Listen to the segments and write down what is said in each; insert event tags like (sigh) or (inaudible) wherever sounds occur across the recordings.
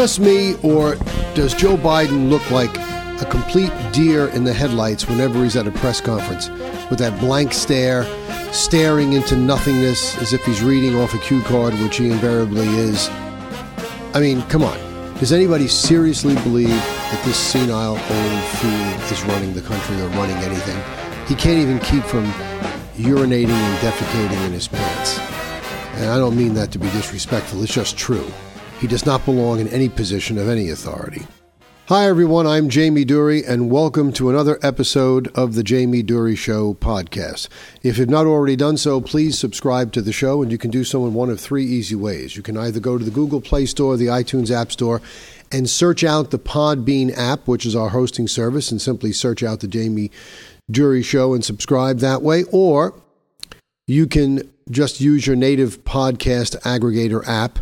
just me, or does Joe Biden look like a complete deer in the headlights whenever he's at a press conference with that blank stare, staring into nothingness as if he's reading off a cue card, which he invariably is? I mean, come on. Does anybody seriously believe that this senile old fool is running the country or running anything? He can't even keep from urinating and defecating in his pants. And I don't mean that to be disrespectful, it's just true. He does not belong in any position of any authority. Hi, everyone. I'm Jamie Durie, and welcome to another episode of the Jamie Durie Show podcast. If you've not already done so, please subscribe to the show, and you can do so in one of three easy ways. You can either go to the Google Play Store, the iTunes App Store, and search out the Podbean app, which is our hosting service, and simply search out the Jamie Durie Show and subscribe that way, or you can just use your native podcast aggregator app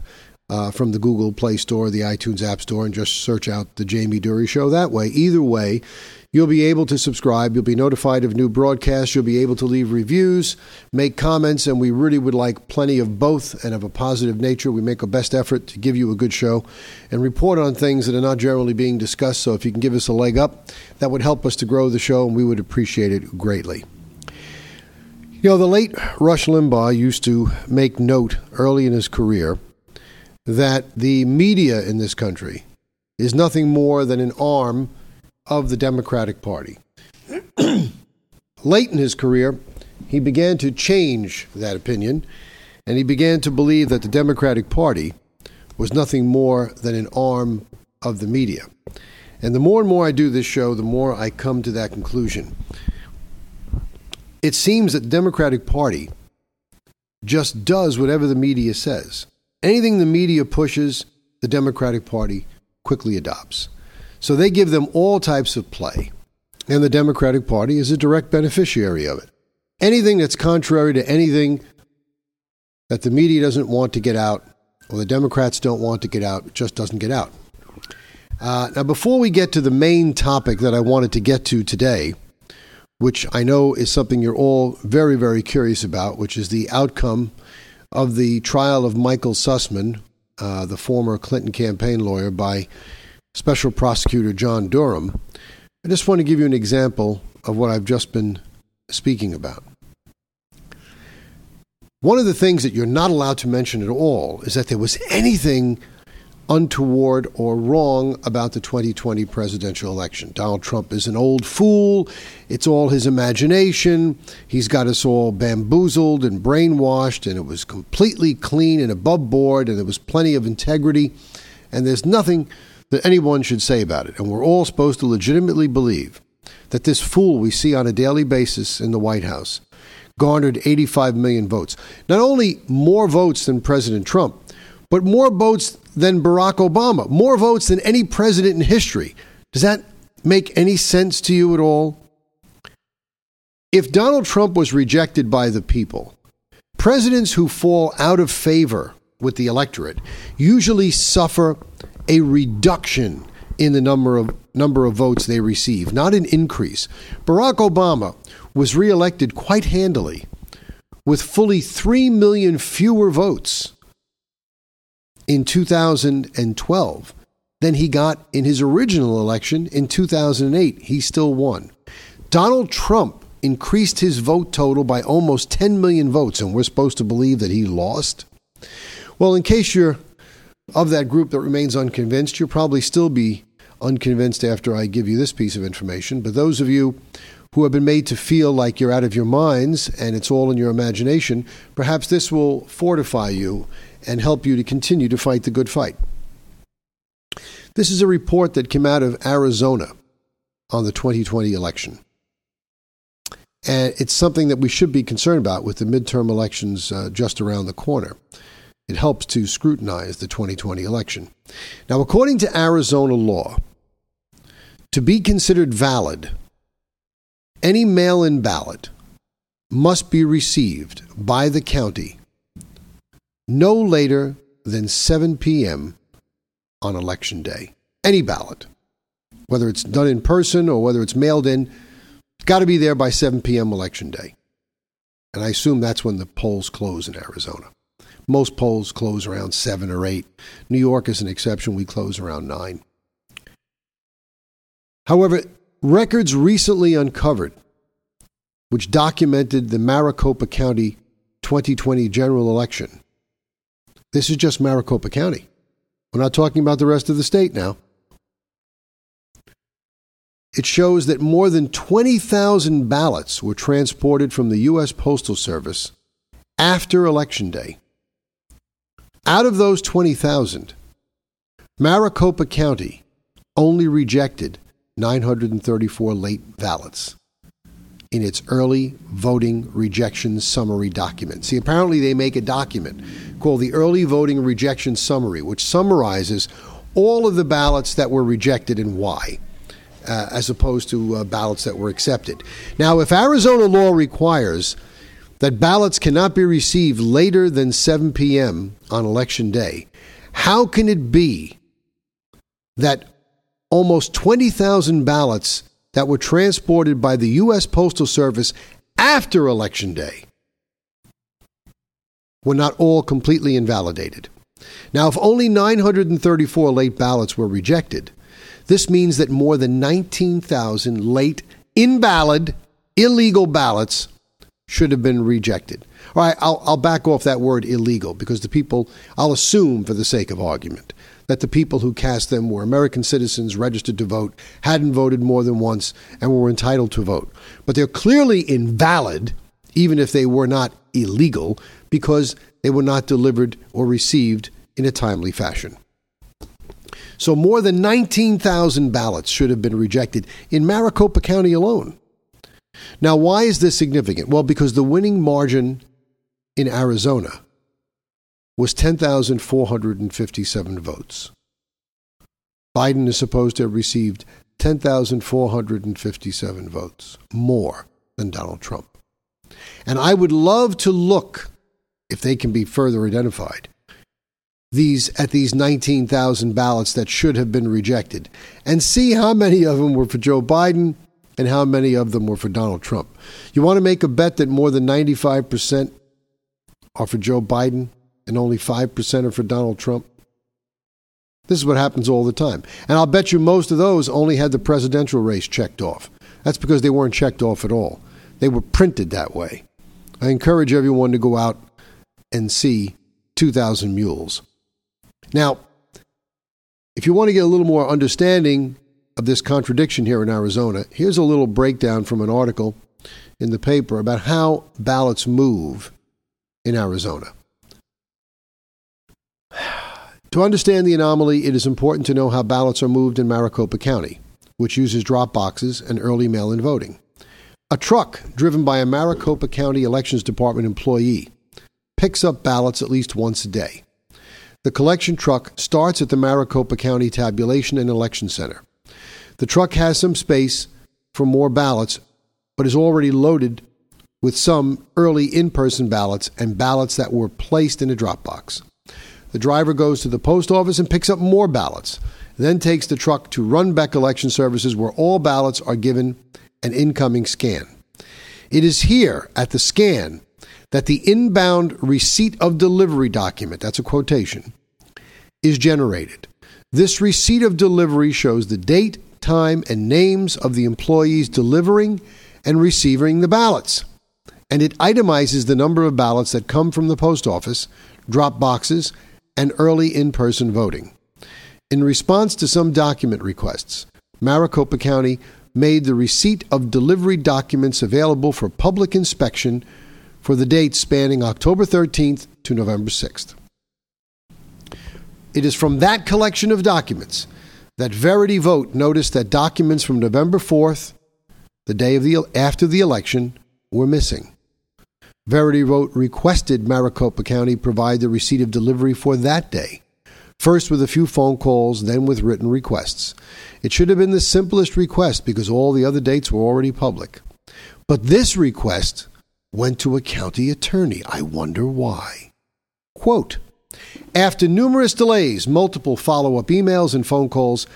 uh, from the Google Play Store, the iTunes App Store, and just search out the Jamie Durie Show that way. Either way, you'll be able to subscribe. You'll be notified of new broadcasts. You'll be able to leave reviews, make comments, and we really would like plenty of both and of a positive nature. We make our best effort to give you a good show and report on things that are not generally being discussed. So if you can give us a leg up, that would help us to grow the show, and we would appreciate it greatly. You know, the late Rush Limbaugh used to make note early in his career that the media in this country is nothing more than an arm of the Democratic Party. (clears throat) Late in his career, he began to change that opinion, and he began to believe that the Democratic Party was nothing more than an arm of the media. And the more and more I do this show, the more I come to that conclusion. It seems that the Democratic Party just does whatever the media says. Anything the media pushes, the Democratic Party quickly adopts. So they give them all types of play, and the Democratic Party is a direct beneficiary of it. Anything that's contrary to anything that the media doesn't want to get out, or the Democrats don't want to get out, just doesn't get out. Uh, now, before we get to the main topic that I wanted to get to today, which I know is something you're all very, very curious about, which is the outcome of the trial of Michael Sussman, uh, the former Clinton campaign lawyer, by Special Prosecutor John Durham, I just want to give you an example of what I've just been speaking about. One of the things that you're not allowed to mention at all is that there was anything untoward or wrong about the 2020 presidential election. Donald Trump is an old fool. It's all his imagination. He's got us all bamboozled and brainwashed, and it was completely clean and above board, and there was plenty of integrity, and there's nothing that anyone should say about it. And we're all supposed to legitimately believe that this fool we see on a daily basis in the White House garnered 85 million votes. Not only more votes than President Trump, but more votes than Barack Obama, more votes than any president in history. Does that make any sense to you at all? If Donald Trump was rejected by the people, presidents who fall out of favor with the electorate usually suffer a reduction in the number of number of votes they receive, not an increase. Barack Obama was reelected quite handily with fully 3 million fewer votes in 2012 than he got in his original election in 2008. He still won. Donald Trump increased his vote total by almost 10 million votes, and we're supposed to believe that he lost? Well, in case you're of that group that remains unconvinced, you'll probably still be unconvinced after I give you this piece of information. But those of you who have been made to feel like you're out of your minds and it's all in your imagination, perhaps this will fortify you and help you to continue to fight the good fight. This is a report that came out of Arizona on the 2020 election. And it's something that we should be concerned about with the midterm elections uh, just around the corner. It helps to scrutinize the 2020 election. Now, according to Arizona law, to be considered valid, any mail in ballot must be received by the county no later than 7 p.m. on election day. Any ballot, whether it's done in person or whether it's mailed in, got to be there by 7 p.m. election day. And I assume that's when the polls close in Arizona. Most polls close around 7 or 8. New York is an exception. We close around 9. However, records recently uncovered, which documented the Maricopa County 2020 general election. This is just Maricopa County. We're not talking about the rest of the state now. It shows that more than 20,000 ballots were transported from the U.S. Postal Service after Election Day. Out of those 20,000, Maricopa County only rejected 934 late ballots in its early voting rejection summary document. See, apparently they make a document called the Early Voting Rejection Summary, which summarizes all of the ballots that were rejected and why. Uh, as opposed to uh, ballots that were accepted. Now, if Arizona law requires that ballots cannot be received later than 7 p.m. on election day, how can it be that almost 20,000 ballots that were transported by the U.S. Postal Service after Election Day were not all completely invalidated. Now, if only 934 late ballots were rejected, this means that more than 19,000 late, invalid, illegal ballots should have been rejected. All right, I'll, I'll back off that word illegal because the people, I'll assume for the sake of argument, that the people who cast them were American citizens registered to vote, hadn't voted more than once, and were entitled to vote. But they're clearly invalid, even if they were not illegal, because they were not delivered or received in a timely fashion. So more than 19,000 ballots should have been rejected in Maricopa County alone. Now, why is this significant? Well, because the winning margin in Arizona was 10,457 votes. Biden is supposed to have received 10,457 votes, more than Donald Trump. And I would love to look, if they can be further identified, these at these 19,000 ballots that should have been rejected and see how many of them were for Joe Biden and how many of them were for Donald Trump. You want to make a bet that more than 95% are for Joe Biden? And only 5% are for Donald Trump? This is what happens all the time. And I'll bet you most of those only had the presidential race checked off. That's because they weren't checked off at all. They were printed that way. I encourage everyone to go out and see 2,000 Mules. Now, if you want to get a little more understanding of this contradiction here in Arizona, here's a little breakdown from an article in the paper about how ballots move in Arizona. To understand the anomaly, it is important to know how ballots are moved in Maricopa County, which uses drop boxes and early mail in voting. A truck driven by a Maricopa County Elections Department employee picks up ballots at least once a day. The collection truck starts at the Maricopa County Tabulation and Election Center. The truck has some space for more ballots, but is already loaded with some early in person ballots and ballots that were placed in a drop box. The driver goes to the post office and picks up more ballots, then takes the truck to Runbeck Election Services where all ballots are given an incoming scan. It is here at the scan that the inbound receipt of delivery document, that's a quotation, is generated. This receipt of delivery shows the date, time, and names of the employees delivering and receiving the ballots. And it itemizes the number of ballots that come from the post office, drop boxes, and early in person voting. In response to some document requests, Maricopa County made the receipt of delivery documents available for public inspection for the dates spanning October 13th to November 6th. It is from that collection of documents that Verity Vote noticed that documents from November 4th, the day of the, after the election, were missing. Verity Vote requested Maricopa County provide the receipt of delivery for that day, first with a few phone calls, then with written requests. It should have been the simplest request because all the other dates were already public. But this request went to a county attorney. I wonder why. Quote After numerous delays, multiple follow up emails, and phone calls,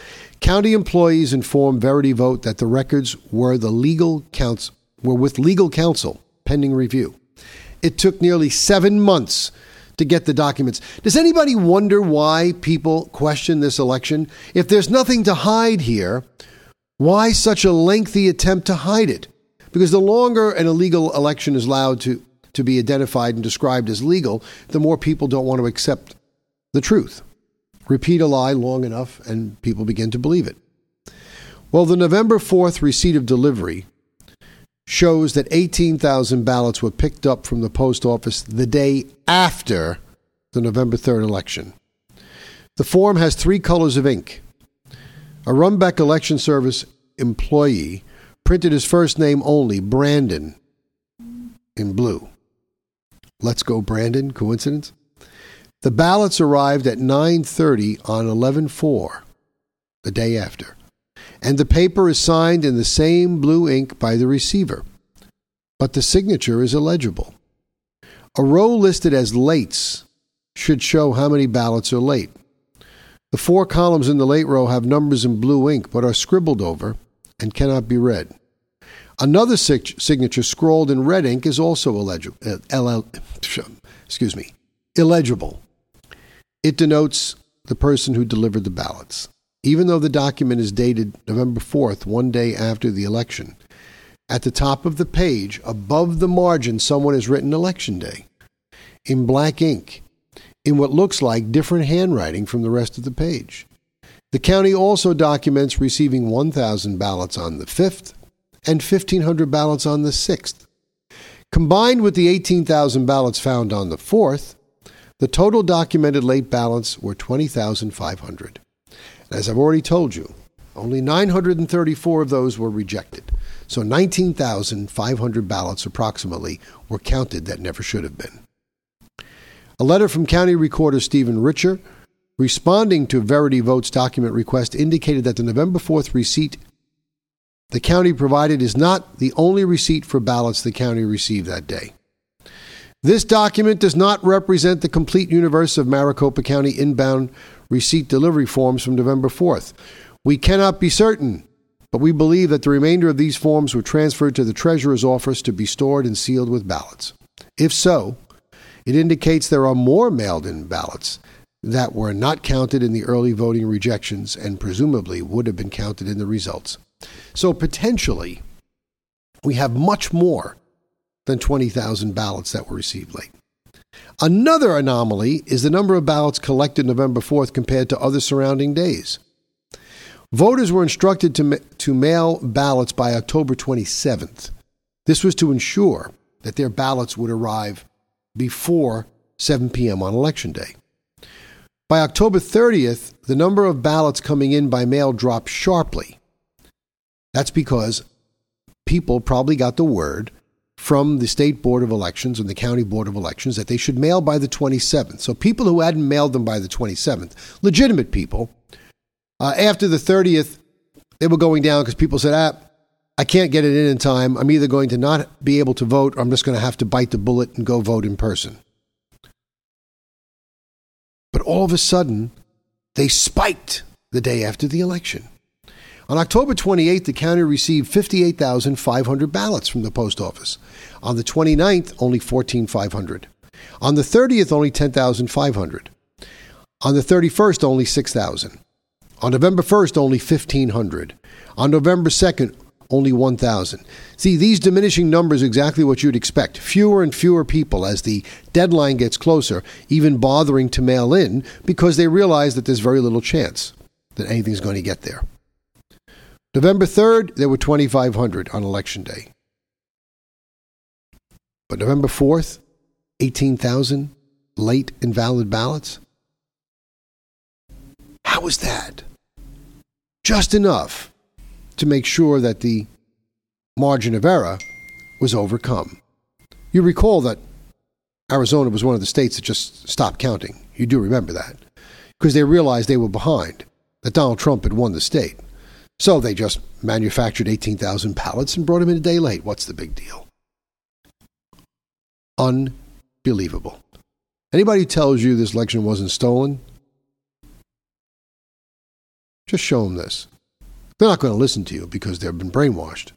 county employees informed Verity Vote that the records were the legal counts were with legal counsel pending review. It took nearly seven months to get the documents. Does anybody wonder why people question this election? If there's nothing to hide here, why such a lengthy attempt to hide it? Because the longer an illegal election is allowed to, to be identified and described as legal, the more people don't want to accept the truth. Repeat a lie long enough, and people begin to believe it. Well, the November 4th receipt of delivery shows that 18,000 ballots were picked up from the post office the day after the November 3rd election. The form has three colors of ink. A Runbeck Election Service employee printed his first name only, Brandon, in blue. Let's go, Brandon. Coincidence? The ballots arrived at 9:30 on 11/4, the day after, and the paper is signed in the same blue ink by the receiver, but the signature is illegible. A row listed as lates should show how many ballots are late. The four columns in the late row have numbers in blue ink but are scribbled over and cannot be read. Another signature scrawled in red ink is also illegible. Uh, (laughs) excuse me, illegible. It denotes the person who delivered the ballots. Even though the document is dated November 4th, one day after the election, at the top of the page, above the margin, someone has written Election Day in black ink, in what looks like different handwriting from the rest of the page. The county also documents receiving 1,000 ballots on the 5th and 1,500 ballots on the 6th. Combined with the 18,000 ballots found on the 4th, the total documented late ballots were 20,500. As I've already told you, only 934 of those were rejected. So 19,500 ballots approximately were counted that never should have been. A letter from County Recorder Stephen Richer responding to Verity Vote's document request indicated that the November 4th receipt the county provided is not the only receipt for ballots the county received that day. This document does not represent the complete universe of Maricopa County inbound receipt delivery forms from November 4th. We cannot be certain, but we believe that the remainder of these forms were transferred to the Treasurer's office to be stored and sealed with ballots. If so, it indicates there are more mailed in ballots that were not counted in the early voting rejections and presumably would have been counted in the results. So potentially, we have much more than 20,000 ballots that were received late. Another anomaly is the number of ballots collected November 4th compared to other surrounding days. Voters were instructed to, ma- to mail ballots by October 27th. This was to ensure that their ballots would arrive before 7 p.m. on Election Day. By October 30th, the number of ballots coming in by mail dropped sharply. That's because people probably got the word from the State Board of Elections and the County Board of Elections that they should mail by the 27th. So people who hadn't mailed them by the 27th, legitimate people, uh, after the 30th, they were going down because people said, ah, I can't get it in in time. I'm either going to not be able to vote or I'm just going to have to bite the bullet and go vote in person. But all of a sudden, they spiked the day after the election. On October 28th, the county received 58,500 ballots from the post office. On the 29th, only 14,500. On the 30th, only 10,500. On the 31st, only 6,000. On November 1st, only 1,500. On November 2nd, only 1,000. See, these diminishing numbers exactly what you'd expect. Fewer and fewer people as the deadline gets closer, even bothering to mail in because they realize that there's very little chance that anything's going to get there. November 3rd, there were 2,500 on election day. But November 4th, 18,000 late invalid ballots? How was that? Just enough to make sure that the margin of error was overcome. You recall that Arizona was one of the states that just stopped counting. You do remember that. Because they realized they were behind, that Donald Trump had won the state. So they just manufactured 18,000 pallets and brought them in a day late. What's the big deal? Unbelievable. Anybody tells you this election wasn't stolen, just show them this. They're not going to listen to you because they've been brainwashed,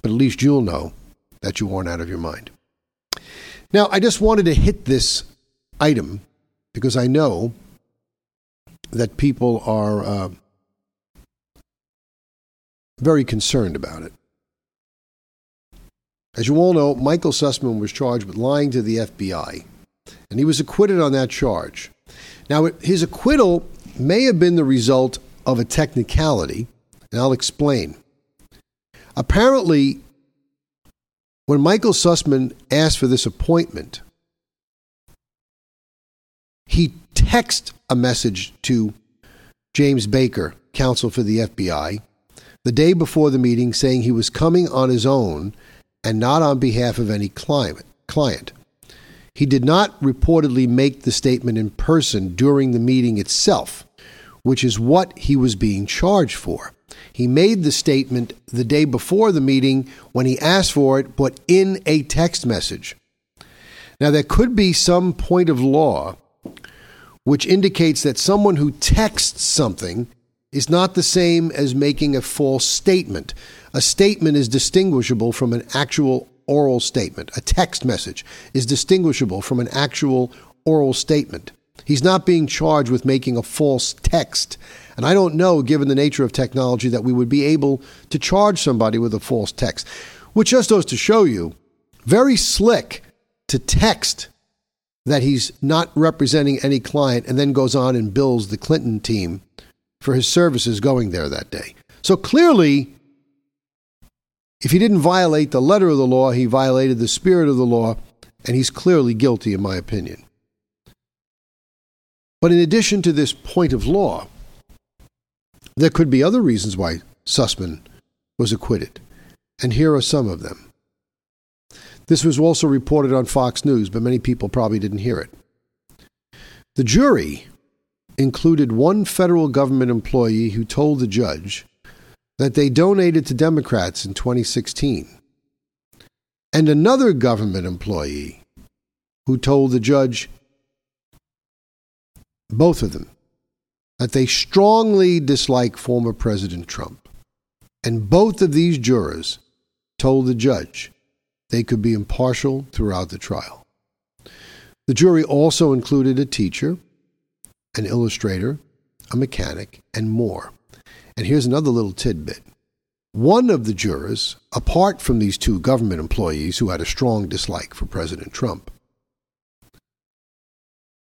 but at least you'll know that you weren't out of your mind. Now, I just wanted to hit this item because I know that people are uh, very concerned about it. As you all know, Michael Sussman was charged with lying to the FBI, and he was acquitted on that charge. Now, his acquittal may have been the result of a technicality, and I'll explain. Apparently, when Michael Sussman asked for this appointment, he texted a message to James Baker, counsel for the FBI, the day before the meeting saying he was coming on his own and not on behalf of any client. He did not reportedly make the statement in person during the meeting itself, which is what he was being charged for. He made the statement the day before the meeting when he asked for it, but in a text message. Now, there could be some point of law which indicates that someone who texts something is not the same as making a false statement. A statement is distinguishable from an actual oral statement. A text message is distinguishable from an actual oral statement. He's not being charged with making a false text. And I don't know, given the nature of technology, that we would be able to charge somebody with a false text, which just goes to show you very slick to text that he's not representing any client and then goes on and bills the Clinton team for his services going there that day. So clearly, if he didn't violate the letter of the law, he violated the spirit of the law, and he's clearly guilty, in my opinion. But in addition to this point of law, there could be other reasons why Sussman was acquitted, and here are some of them. This was also reported on Fox News, but many people probably didn't hear it. The jury included one federal government employee who told the judge that they donated to Democrats in 2016, and another government employee who told the judge, both of them, that they strongly dislike former President Trump. And both of these jurors told the judge they could be impartial throughout the trial. The jury also included a teacher an illustrator, a mechanic, and more. And here's another little tidbit. One of the jurors, apart from these two government employees who had a strong dislike for President Trump,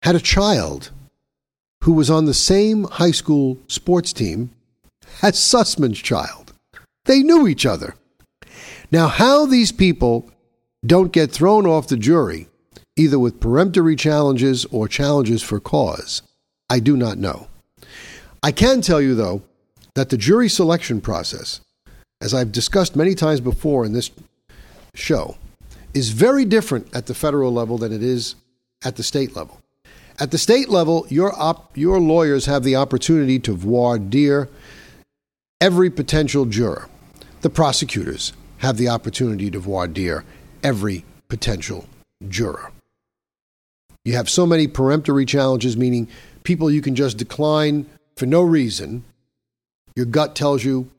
had a child who was on the same high school sports team as Sussman's child. They knew each other. Now, how these people don't get thrown off the jury, either with peremptory challenges or challenges for cause, I do not know. I can tell you, though, that the jury selection process, as I've discussed many times before in this show, is very different at the federal level than it is at the state level. At the state level, your, op- your lawyers have the opportunity to voir dire every potential juror. The prosecutors have the opportunity to voir dire every potential juror. You have so many peremptory challenges, meaning people you can just decline for no reason. Your gut tells you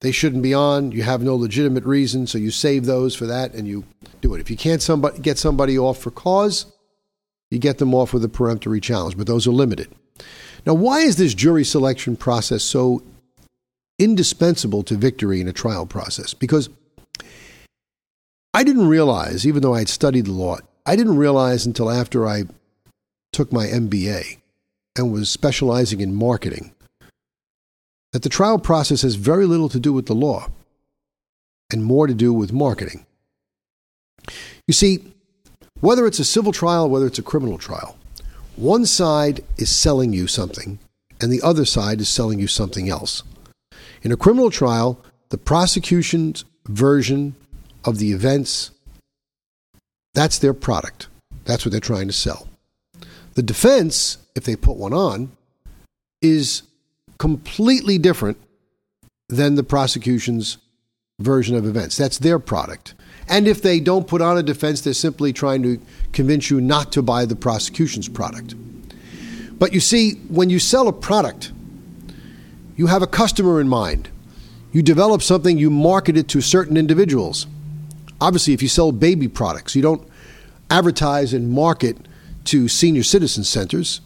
they shouldn't be on. You have no legitimate reason, so you save those for that and you do it. If you can't somebody, get somebody off for cause, you get them off with a peremptory challenge, but those are limited. Now, why is this jury selection process so indispensable to victory in a trial process? Because I didn't realize, even though I had studied the law, I didn't realize until after I took my MBA and was specializing in marketing, that the trial process has very little to do with the law and more to do with marketing. You see, whether it's a civil trial, whether it's a criminal trial, one side is selling you something and the other side is selling you something else. In a criminal trial, the prosecution's version of the events, that's their product. That's what they're trying to sell. The defense, if they put one on, is completely different than the prosecution's version of events. That's their product. And if they don't put on a defense, they're simply trying to convince you not to buy the prosecution's product. But you see, when you sell a product, you have a customer in mind. You develop something, you market it to certain individuals. Obviously, if you sell baby products, you don't advertise and market to senior citizen centers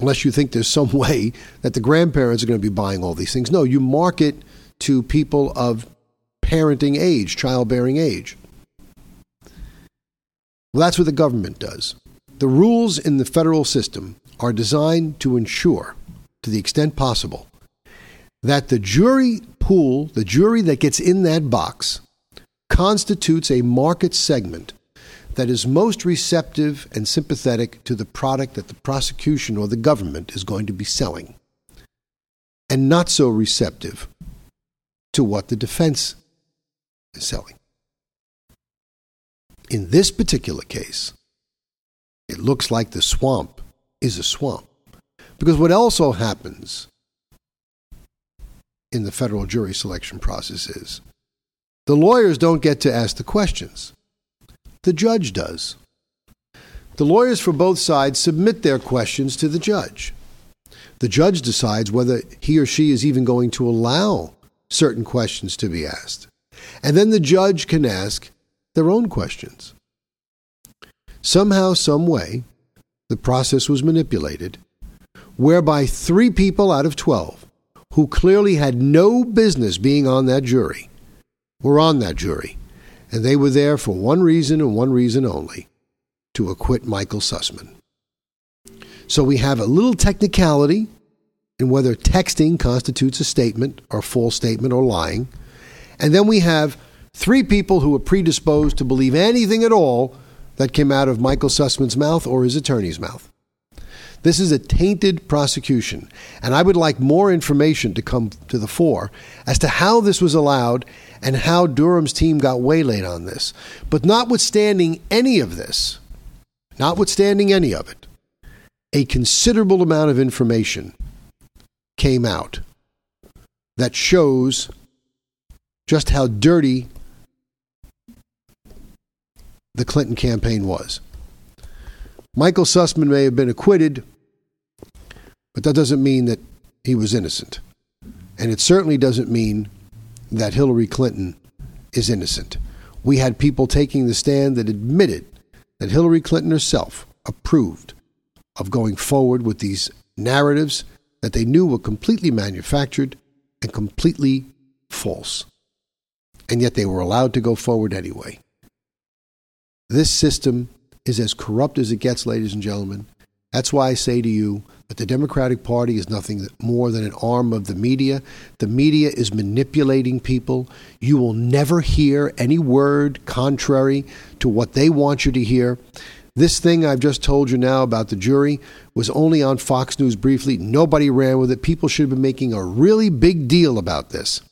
unless you think there's some (laughs) way that the grandparents are going to be buying all these things. No, you market to people of parenting age, childbearing age. Well, that's what the government does. The rules in the federal system are designed to ensure, to the extent possible, that the jury pool, the jury that gets in that box, constitutes a market segment that is most receptive and sympathetic to the product that the prosecution or the government is going to be selling, and not so receptive to what the defense is selling. In this particular case, it looks like the swamp is a swamp. Because what also happens in the federal jury selection process is the lawyers don't get to ask the questions, the judge does. The lawyers for both sides submit their questions to the judge. The judge decides whether he or she is even going to allow certain questions to be asked. And then the judge can ask their own questions. Somehow, some way, the process was manipulated, whereby three people out of 12 who clearly had no business being on that jury were on that jury, and they were there for one reason and one reason only to acquit Michael Sussman. So we have a little technicality in whether texting constitutes a statement or false statement or lying. And then we have three people who are predisposed to believe anything at all that came out of Michael Sussman's mouth or his attorney's mouth. This is a tainted prosecution, and I would like more information to come to the fore as to how this was allowed and how Durham's team got waylaid on this. But notwithstanding any of this, notwithstanding any of it, a considerable amount of information came out that shows just how dirty the Clinton campaign was. Michael Sussman may have been acquitted, but that doesn't mean that he was innocent. And it certainly doesn't mean that Hillary Clinton is innocent. We had people taking the stand that admitted that Hillary Clinton herself approved of going forward with these narratives that they knew were completely manufactured and completely false. And yet they were allowed to go forward anyway. This system is as corrupt as it gets, ladies and gentlemen. That's why I say to you that the Democratic Party is nothing more than an arm of the media. The media is manipulating people. You will never hear any word contrary to what they want you to hear. This thing I've just told you now about the jury was only on Fox News briefly. Nobody ran with it. People should have been making a really big deal about this,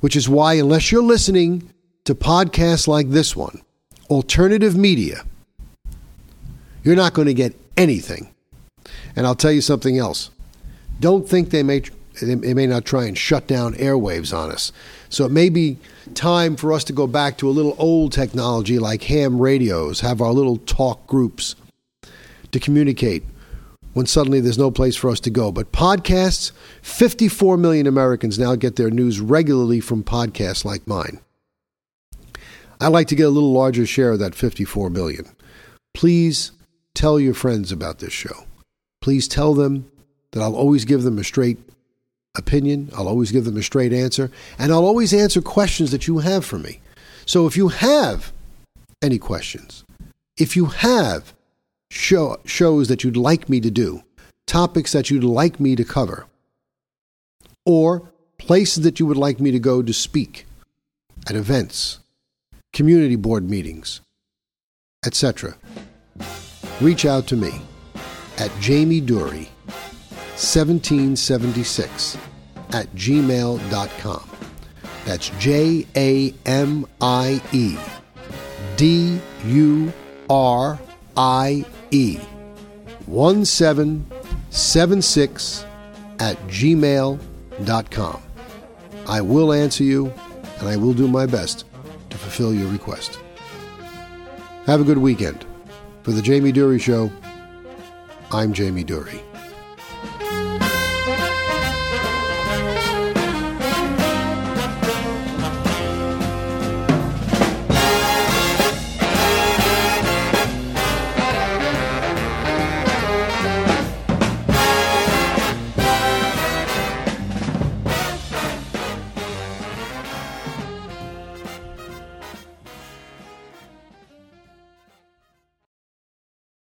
which is why, unless you're listening to podcasts like this one, alternative media, you're not going to get anything. And I'll tell you something else. Don't think they may they may not try and shut down airwaves on us. So it may be time for us to go back to a little old technology like ham radios, have our little talk groups to communicate when suddenly there's no place for us to go. But podcasts, 54 million Americans now get their news regularly from podcasts like mine. I'd like to get a little larger share of that 54 million. Please tell your friends about this show. Please tell them that I'll always give them a straight opinion, I'll always give them a straight answer, and I'll always answer questions that you have for me. So if you have any questions, if you have show, shows that you'd like me to do, topics that you'd like me to cover, or places that you would like me to go to speak at events, community board meetings, etc. Reach out to me at Jamie Durie, 1776 at gmail.com. That's J A M I E D U R I E 1776 at gmail.com. I will answer you and I will do my best to fulfill your request. Have a good weekend. For the Jamie Durie Show, I'm Jamie Durie.